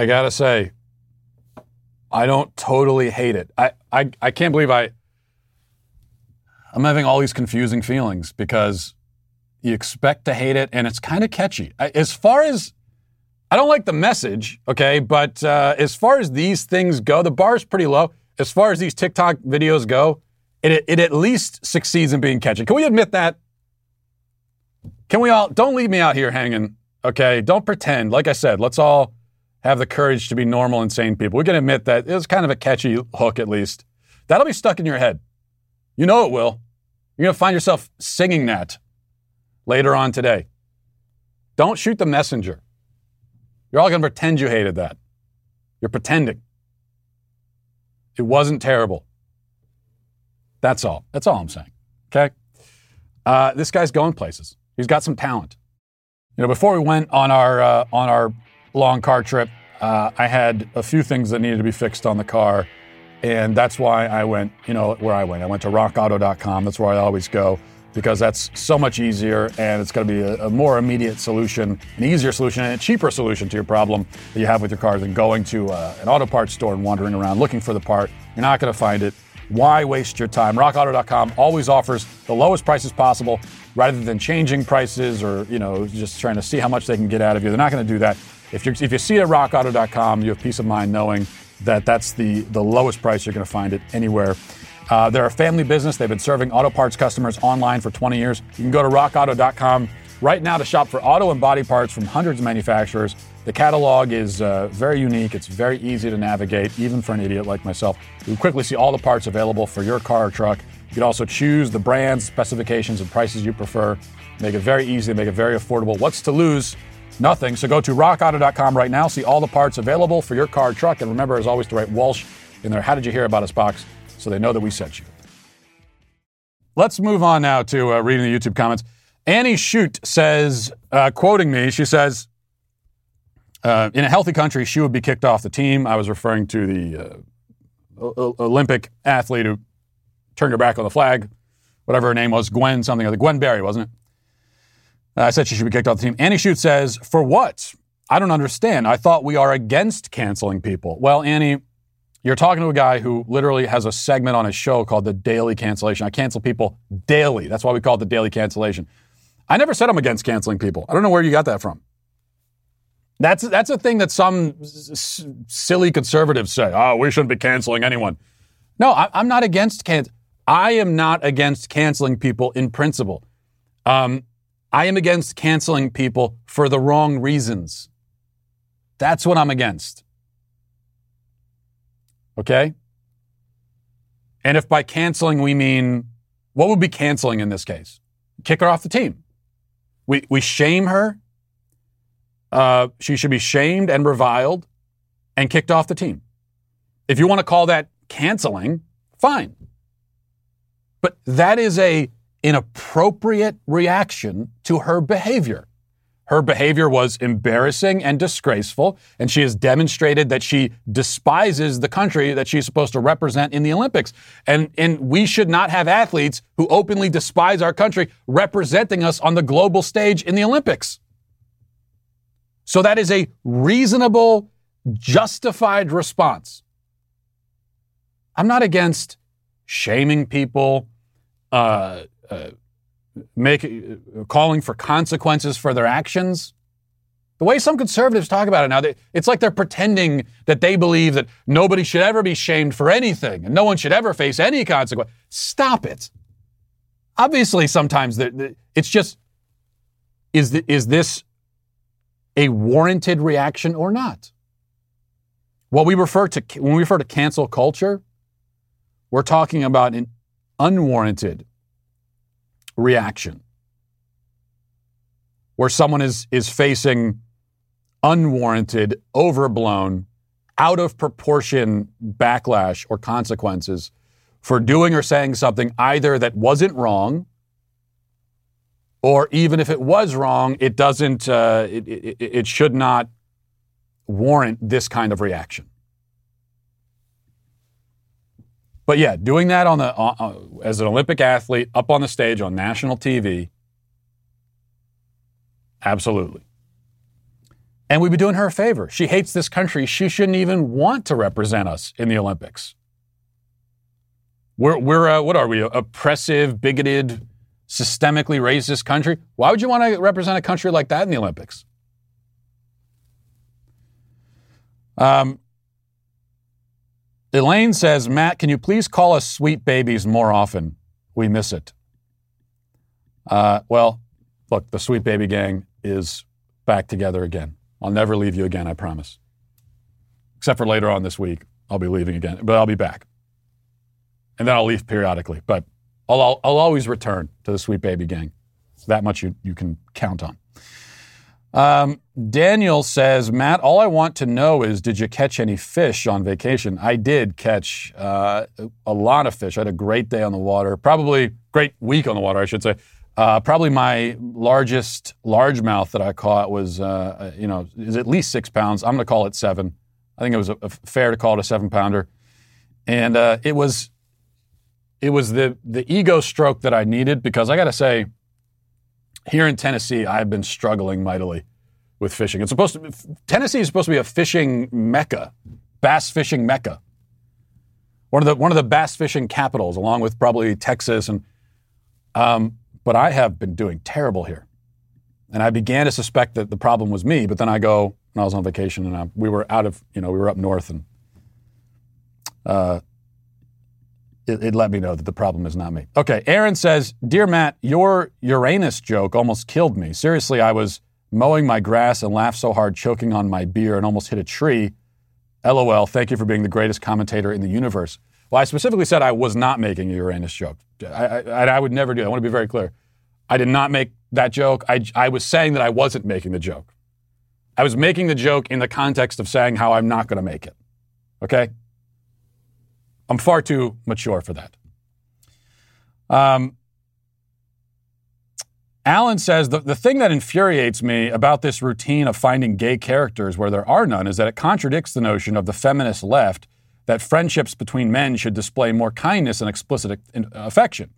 I gotta say, I don't totally hate it. I, I, I can't believe I. I'm having all these confusing feelings because you expect to hate it and it's kind of catchy. I, as far as I don't like the message, okay, but uh, as far as these things go, the bar is pretty low. As far as these TikTok videos go, it, it at least succeeds in being catchy. Can we admit that? Can we all don't leave me out here hanging, okay? Don't pretend. Like I said, let's all have the courage to be normal and sane people. We can admit that it was kind of a catchy hook, at least. That'll be stuck in your head. You know it will. You're going to find yourself singing that later on today. Don't shoot the messenger. You're all going to pretend you hated that. You're pretending. It wasn't terrible. That's all. That's all I'm saying. Okay? Uh, this guy's going places. He's got some talent. You know, before we went on our uh, on our long car trip, uh, I had a few things that needed to be fixed on the car, and that's why I went. You know, where I went. I went to RockAuto.com. That's where I always go because that's so much easier, and it's going to be a, a more immediate solution, an easier solution, and a cheaper solution to your problem that you have with your car than going to uh, an auto parts store and wandering around looking for the part. You're not going to find it. Why waste your time? RockAuto.com always offers the lowest prices possible rather than changing prices or, you know, just trying to see how much they can get out of you. They're not going to do that. If, you if you see it at RockAuto.com, you have peace of mind knowing that that's the, the lowest price you're going to find it anywhere. Uh, they're a family business. They've been serving auto parts customers online for 20 years. You can go to rockauto.com right now to shop for auto and body parts from hundreds of manufacturers. The catalog is uh, very unique. It's very easy to navigate, even for an idiot like myself. You quickly see all the parts available for your car or truck. You can also choose the brands, specifications, and prices you prefer. Make it very easy, make it very affordable. What's to lose? Nothing. So go to rockauto.com right now, see all the parts available for your car or truck, and remember, as always, to write Walsh in their How Did You Hear About Us box so they know that we sent you. Let's move on now to uh, reading the YouTube comments. Annie Shoot says, uh, quoting me, she says, uh, in a healthy country, she would be kicked off the team. I was referring to the uh, Olympic athlete who turned her back on the flag, whatever her name was, Gwen something other, Gwen Berry, wasn't it? Uh, I said she should be kicked off the team. Annie Shoot says, for what? I don't understand. I thought we are against canceling people. Well, Annie, you're talking to a guy who literally has a segment on his show called the Daily Cancellation. I cancel people daily. That's why we call it the Daily Cancellation. I never said I'm against canceling people. I don't know where you got that from. That's that's a thing that some s- silly conservatives say. Oh, we shouldn't be canceling anyone. No, I, I'm not against can. I am not against canceling people in principle. Um, I am against canceling people for the wrong reasons. That's what I'm against. Okay? And if by canceling we mean, what would be canceling in this case? Kick her off the team. We, we shame her. Uh, she should be shamed and reviled and kicked off the team. If you want to call that canceling, fine. But that is a inappropriate reaction to her behavior. Her behavior was embarrassing and disgraceful, and she has demonstrated that she despises the country that she's supposed to represent in the Olympics. And, and we should not have athletes who openly despise our country representing us on the global stage in the Olympics. So that is a reasonable, justified response. I'm not against shaming people, uh, uh, make, uh, calling for consequences for their actions. The way some conservatives talk about it now, they, it's like they're pretending that they believe that nobody should ever be shamed for anything and no one should ever face any consequence. Stop it. Obviously, sometimes the, the, it's just is, the, is this a warranted reaction or not? What we refer to when we refer to cancel culture, we're talking about an unwarranted reaction where someone is, is facing unwarranted, overblown, out of proportion backlash or consequences for doing or saying something either that wasn't wrong or even if it was wrong, it doesn't, uh, it, it, it should not warrant this kind of reaction. But yeah, doing that on the uh, uh, as an Olympic athlete up on the stage on national TV, absolutely. And we'd be doing her a favor. She hates this country. She shouldn't even want to represent us in the Olympics. We're, we're uh, what are we? Oppressive, bigoted, systemically racist country. Why would you want to represent a country like that in the Olympics? Um, Elaine says, Matt, can you please call us sweet babies more often? We miss it. Uh, well, look, the Sweet Baby Gang is back together again. I'll never leave you again, I promise. Except for later on this week, I'll be leaving again, but I'll be back. And then I'll leave periodically, but I'll, I'll, I'll always return to the Sweet Baby Gang. That much you, you can count on. Um, Daniel says, Matt, all I want to know is did you catch any fish on vacation? I did catch uh, a lot of fish. I had a great day on the water, probably great week on the water, I should say. Uh, probably my largest largemouth that I caught was, uh, you know, is at least six pounds. I'm going to call it seven. I think it was a, a fair to call it a seven pounder, and uh, it was, it was the the ego stroke that I needed because I got to say, here in Tennessee, I've been struggling mightily with fishing. It's supposed to be, Tennessee is supposed to be a fishing mecca, bass fishing mecca. One of the one of the bass fishing capitals, along with probably Texas and. Um, but I have been doing terrible here, and I began to suspect that the problem was me. But then I go when I was on vacation and I, we were out of you know we were up north and. Uh, it, it let me know that the problem is not me. Okay, Aaron says, Dear Matt, your Uranus joke almost killed me. Seriously, I was mowing my grass and laughed so hard, choking on my beer, and almost hit a tree. LOL, thank you for being the greatest commentator in the universe. Well, I specifically said I was not making a Uranus joke. I, I, I would never do that. I want to be very clear. I did not make that joke. I, I was saying that I wasn't making the joke. I was making the joke in the context of saying how I'm not going to make it. Okay? I'm far too mature for that. Um, Alan says the, the thing that infuriates me about this routine of finding gay characters where there are none is that it contradicts the notion of the feminist left that friendships between men should display more kindness and explicit affection.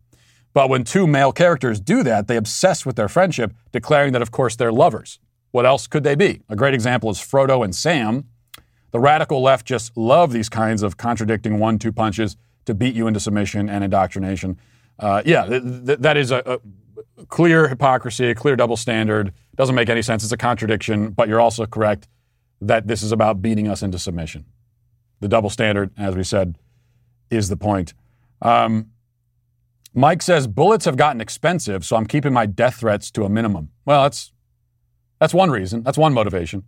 But when two male characters do that, they obsess with their friendship, declaring that, of course, they're lovers. What else could they be? A great example is Frodo and Sam. The radical left just love these kinds of contradicting one two punches to beat you into submission and indoctrination. Uh, yeah, th- th- that is a, a clear hypocrisy, a clear double standard. Doesn't make any sense. It's a contradiction, but you're also correct that this is about beating us into submission. The double standard, as we said, is the point. Um, Mike says bullets have gotten expensive, so I'm keeping my death threats to a minimum. Well, that's that's one reason. That's one motivation.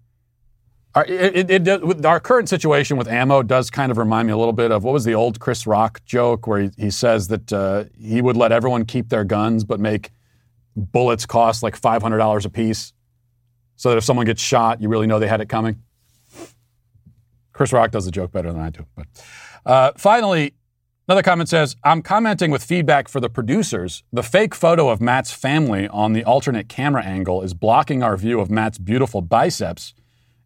Our, it, it, it, our current situation with ammo does kind of remind me a little bit of what was the old Chris Rock joke where he, he says that uh, he would let everyone keep their guns but make bullets cost like $500 a piece so that if someone gets shot, you really know they had it coming. Chris Rock does the joke better than I do. But uh, finally, another comment says, I'm commenting with feedback for the producers. The fake photo of Matt's family on the alternate camera angle is blocking our view of Matt's beautiful biceps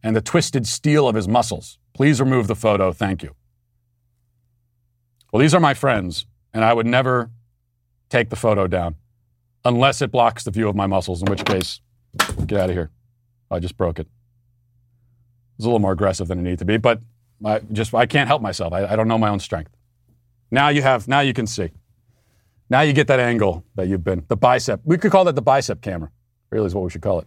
and the twisted steel of his muscles. Please remove the photo. Thank you. Well, these are my friends, and I would never take the photo down unless it blocks the view of my muscles, in which case, get out of here. I just broke it. It's a little more aggressive than it needed to be, but I just I can't help myself. I, I don't know my own strength. Now you have. Now you can see. Now you get that angle that you've been the bicep. We could call that the bicep camera. Really is what we should call it.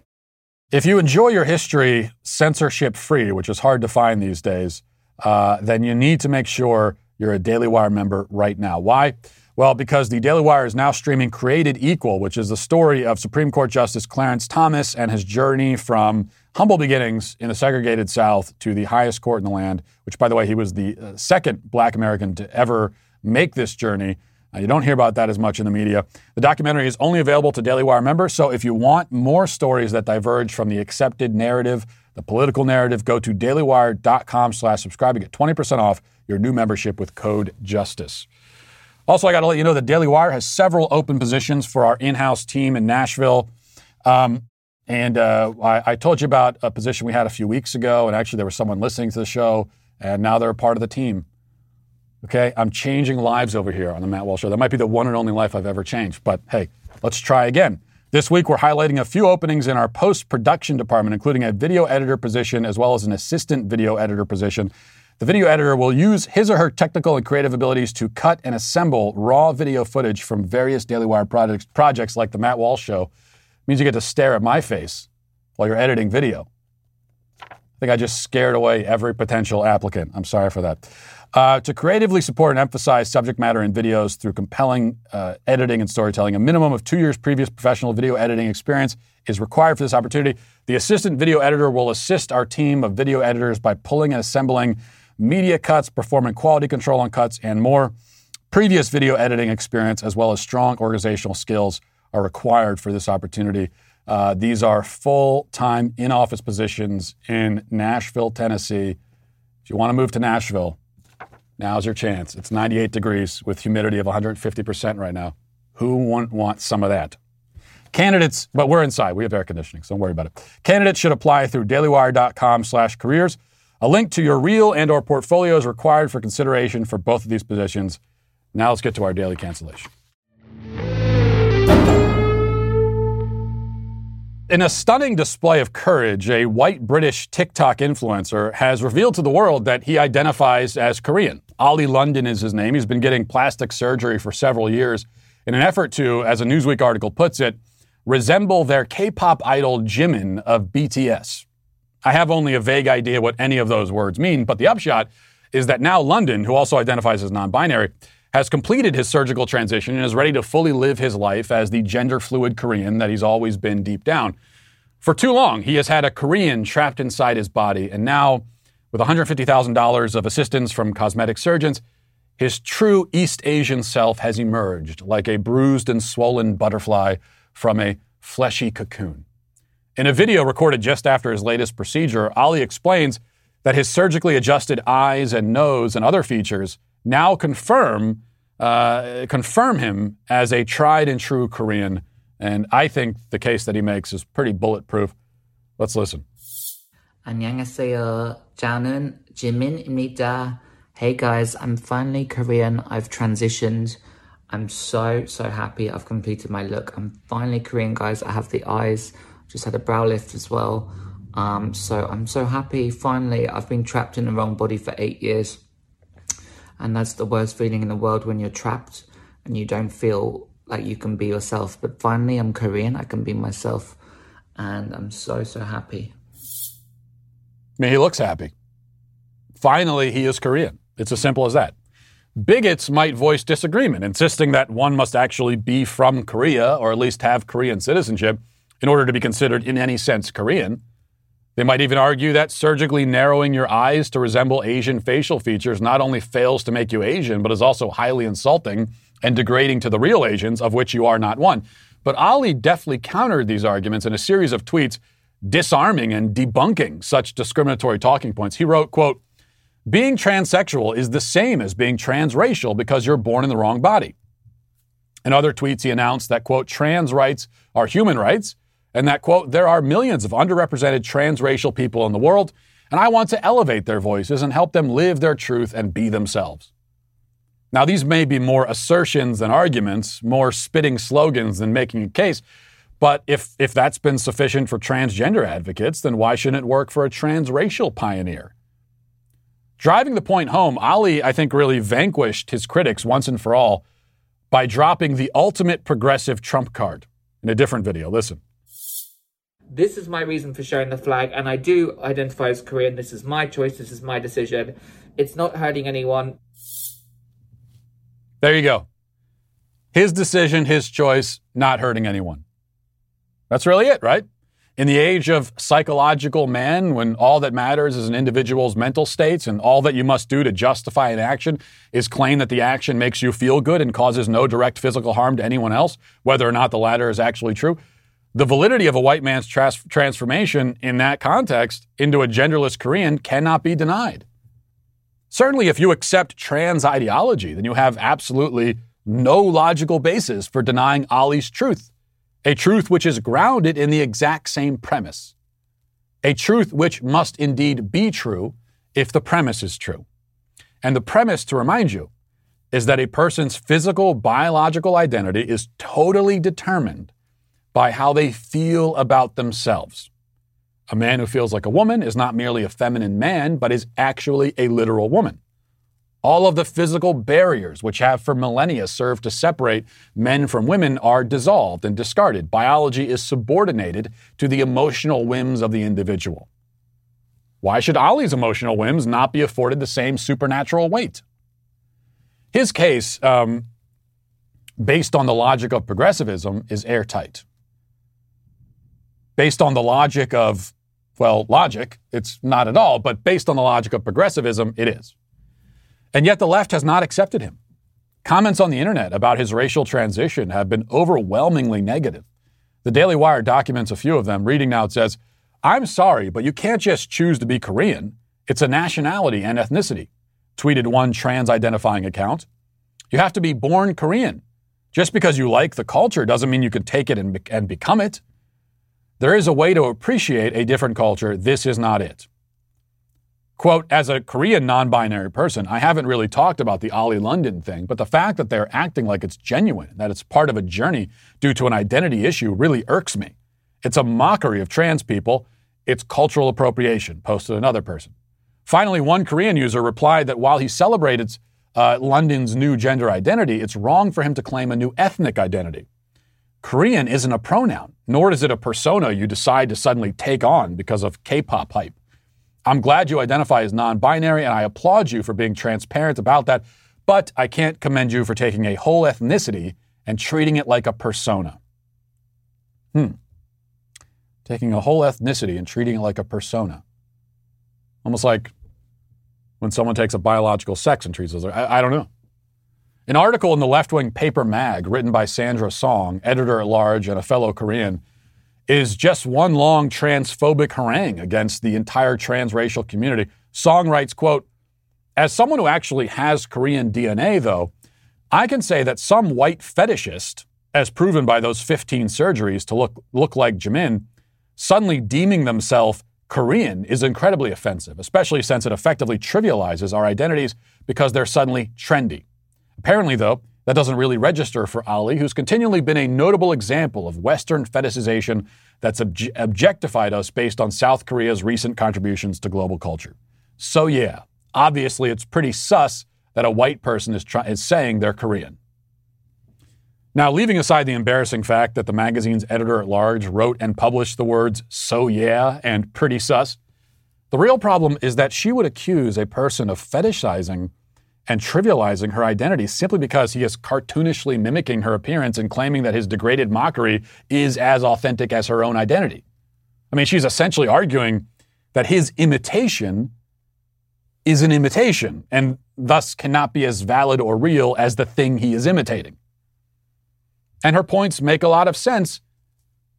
If you enjoy your history censorship free, which is hard to find these days, uh, then you need to make sure you're a Daily Wire member right now. Why? Well, because the Daily Wire is now streaming Created Equal, which is the story of Supreme Court Justice Clarence Thomas and his journey from humble beginnings in the segregated South to the highest court in the land, which, by the way, he was the uh, second black American to ever make this journey. Uh, you don't hear about that as much in the media. The documentary is only available to Daily Wire members, so if you want more stories that diverge from the accepted narrative, the political narrative, go to dailywire.com slash subscribe to get 20% off your new membership with code JUSTICE. Also, I got to let you know that Daily Wire has several open positions for our in-house team in Nashville. Um, and uh, I, I, told you about a position we had a few weeks ago, and actually there was someone listening to the show, and now they're a part of the team. Okay, I'm changing lives over here on the Matt Walsh Show. That might be the one and only life I've ever changed, but hey, let's try again. This week, we're highlighting a few openings in our post production department, including a video editor position as well as an assistant video editor position. The video editor will use his or her technical and creative abilities to cut and assemble raw video footage from various Daily Wire projects, like the Matt Walsh Show. It means you get to stare at my face while you're editing video. I think I just scared away every potential applicant. I'm sorry for that. Uh, to creatively support and emphasize subject matter in videos through compelling uh, editing and storytelling, a minimum of two years previous professional video editing experience is required for this opportunity. The assistant video editor will assist our team of video editors by pulling and assembling media cuts, performing quality control on cuts, and more. Previous video editing experience, as well as strong organizational skills, are required for this opportunity. Uh, these are full time in office positions in Nashville, Tennessee. If you want to move to Nashville, Now's your chance. It's 98 degrees with humidity of 150% right now. Who wouldn't want some of that? Candidates, but we're inside. We have air conditioning, so don't worry about it. Candidates should apply through dailywire.com slash careers. A link to your reel and or portfolio is required for consideration for both of these positions. Now let's get to our daily cancellation. In a stunning display of courage, a white British TikTok influencer has revealed to the world that he identifies as Korean. Ollie London is his name. He's been getting plastic surgery for several years in an effort to, as a Newsweek article puts it, resemble their K pop idol Jimin of BTS. I have only a vague idea what any of those words mean, but the upshot is that now London, who also identifies as non binary, has completed his surgical transition and is ready to fully live his life as the gender fluid Korean that he's always been deep down. For too long, he has had a Korean trapped inside his body, and now, with $150,000 of assistance from cosmetic surgeons, his true East Asian self has emerged like a bruised and swollen butterfly from a fleshy cocoon. In a video recorded just after his latest procedure, Ollie explains that his surgically adjusted eyes and nose and other features now confirm uh, confirm him as a tried and true Korean. And I think the case that he makes is pretty bulletproof. Let's listen. 안녕하세요. 저는 지민입니다. Hey guys, I'm finally Korean. I've transitioned. I'm so, so happy I've completed my look. I'm finally Korean, guys. I have the eyes. Just had a brow lift as well. Um, so I'm so happy. Finally, I've been trapped in the wrong body for eight years. And that's the worst feeling in the world when you're trapped and you don't feel like you can be yourself. But finally, I'm Korean. I can be myself. And I'm so, so happy. I mean, he looks happy. Finally, he is Korean. It's as simple as that. Bigots might voice disagreement, insisting that one must actually be from Korea or at least have Korean citizenship in order to be considered in any sense Korean. They might even argue that surgically narrowing your eyes to resemble Asian facial features not only fails to make you Asian, but is also highly insulting and degrading to the real Asians, of which you are not one. But Ollie deftly countered these arguments in a series of tweets disarming and debunking such discriminatory talking points. He wrote, quote, being transsexual is the same as being transracial because you're born in the wrong body. In other tweets, he announced that, quote, trans rights are human rights, and that, quote, there are millions of underrepresented transracial people in the world, and I want to elevate their voices and help them live their truth and be themselves. Now, these may be more assertions than arguments, more spitting slogans than making a case, but if, if that's been sufficient for transgender advocates, then why shouldn't it work for a transracial pioneer? Driving the point home, Ollie, I think, really vanquished his critics once and for all by dropping the ultimate progressive trump card in a different video. Listen. This is my reason for showing the flag, and I do identify as Korean. This is my choice. This is my decision. It's not hurting anyone. There you go. His decision, his choice, not hurting anyone. That's really it, right? In the age of psychological man, when all that matters is an individual's mental states and all that you must do to justify an action is claim that the action makes you feel good and causes no direct physical harm to anyone else, whether or not the latter is actually true, the validity of a white man's trans- transformation in that context into a genderless Korean cannot be denied. Certainly, if you accept trans ideology, then you have absolutely no logical basis for denying Ollie's truth, a truth which is grounded in the exact same premise, a truth which must indeed be true if the premise is true. And the premise, to remind you, is that a person's physical, biological identity is totally determined by how they feel about themselves. A man who feels like a woman is not merely a feminine man, but is actually a literal woman. All of the physical barriers which have for millennia served to separate men from women are dissolved and discarded. Biology is subordinated to the emotional whims of the individual. Why should Ollie's emotional whims not be afforded the same supernatural weight? His case, um, based on the logic of progressivism, is airtight. Based on the logic of, well, logic, it's not at all, but based on the logic of progressivism, it is. And yet the left has not accepted him. Comments on the internet about his racial transition have been overwhelmingly negative. The Daily Wire documents a few of them. Reading now, it says, I'm sorry, but you can't just choose to be Korean. It's a nationality and ethnicity, tweeted one trans identifying account. You have to be born Korean. Just because you like the culture doesn't mean you can take it and, be- and become it. There is a way to appreciate a different culture. This is not it. Quote, as a Korean non binary person, I haven't really talked about the Ollie London thing, but the fact that they're acting like it's genuine, that it's part of a journey due to an identity issue, really irks me. It's a mockery of trans people. It's cultural appropriation, posted another person. Finally, one Korean user replied that while he celebrated uh, London's new gender identity, it's wrong for him to claim a new ethnic identity. Korean isn't a pronoun, nor is it a persona you decide to suddenly take on because of K pop hype. I'm glad you identify as non binary, and I applaud you for being transparent about that, but I can't commend you for taking a whole ethnicity and treating it like a persona. Hmm. Taking a whole ethnicity and treating it like a persona. Almost like when someone takes a biological sex and treats it as I, I don't know. An article in the left wing paper mag written by Sandra Song, editor at large and a fellow Korean, is just one long transphobic harangue against the entire transracial community. Song writes, quote, as someone who actually has Korean DNA, though, I can say that some white fetishist, as proven by those 15 surgeries to look, look like Jimin, suddenly deeming themselves Korean is incredibly offensive, especially since it effectively trivializes our identities because they're suddenly trendy. Apparently, though, that doesn't really register for Ollie, who's continually been a notable example of Western fetishization that's obje- objectified us based on South Korea's recent contributions to global culture. So, yeah, obviously it's pretty sus that a white person is, try- is saying they're Korean. Now, leaving aside the embarrassing fact that the magazine's editor at large wrote and published the words so yeah and pretty sus, the real problem is that she would accuse a person of fetishizing and trivializing her identity simply because he is cartoonishly mimicking her appearance and claiming that his degraded mockery is as authentic as her own identity. I mean, she's essentially arguing that his imitation is an imitation and thus cannot be as valid or real as the thing he is imitating. And her points make a lot of sense,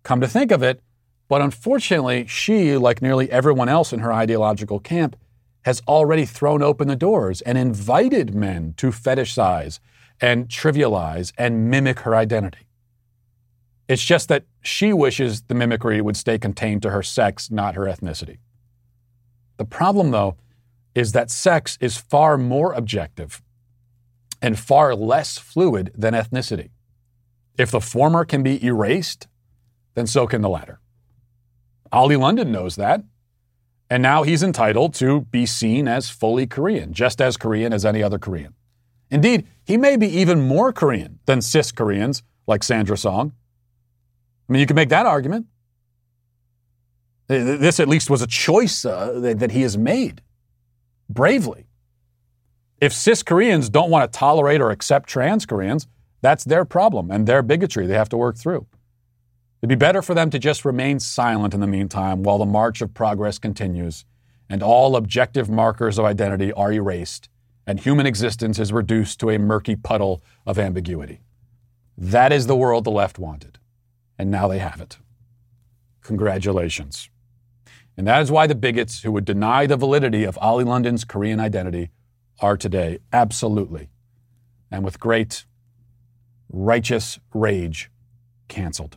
come to think of it, but unfortunately, she, like nearly everyone else in her ideological camp, has already thrown open the doors and invited men to fetishize and trivialize and mimic her identity. It's just that she wishes the mimicry would stay contained to her sex, not her ethnicity. The problem, though, is that sex is far more objective and far less fluid than ethnicity. If the former can be erased, then so can the latter. Ollie London knows that. And now he's entitled to be seen as fully Korean, just as Korean as any other Korean. Indeed, he may be even more Korean than cis Koreans like Sandra Song. I mean, you can make that argument. This at least was a choice uh, that, that he has made bravely. If cis Koreans don't want to tolerate or accept trans Koreans, that's their problem and their bigotry they have to work through. It'd be better for them to just remain silent in the meantime while the march of progress continues and all objective markers of identity are erased and human existence is reduced to a murky puddle of ambiguity. That is the world the left wanted. And now they have it. Congratulations. And that is why the bigots who would deny the validity of Ollie London's Korean identity are today absolutely and with great righteous rage canceled.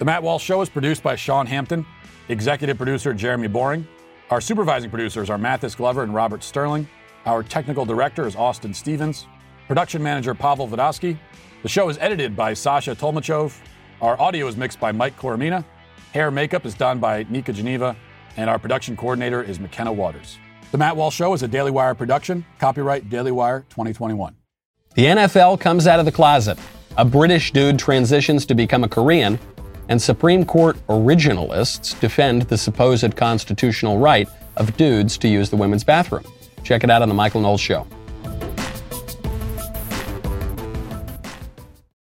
The Matt Walsh Show is produced by Sean Hampton, executive producer Jeremy Boring. Our supervising producers are Mathis Glover and Robert Sterling. Our technical director is Austin Stevens. Production manager Pavel Vodosky. The show is edited by Sasha Tolmachov. Our audio is mixed by Mike Coromina. Hair makeup is done by Nika Geneva. And our production coordinator is McKenna Waters. The Matt Walsh Show is a Daily Wire production. Copyright Daily Wire 2021. The NFL comes out of the closet. A British dude transitions to become a Korean, and Supreme Court originalists defend the supposed constitutional right of dudes to use the women's bathroom. Check it out on The Michael Knowles Show.